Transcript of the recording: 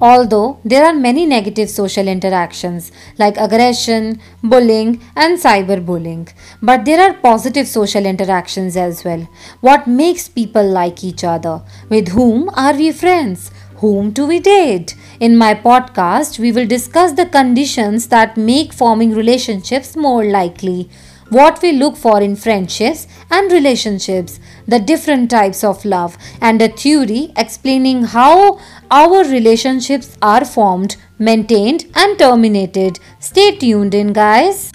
Although there are many negative social interactions like aggression, bullying, and cyberbullying, but there are positive social interactions as well. What makes people like each other? With whom are we friends? Whom do we date? In my podcast, we will discuss the conditions that make forming relationships more likely what we look for in friendships and relationships, the different types of love, and a theory explaining how our relationships are formed, maintained, and terminated. Stay tuned in, guys.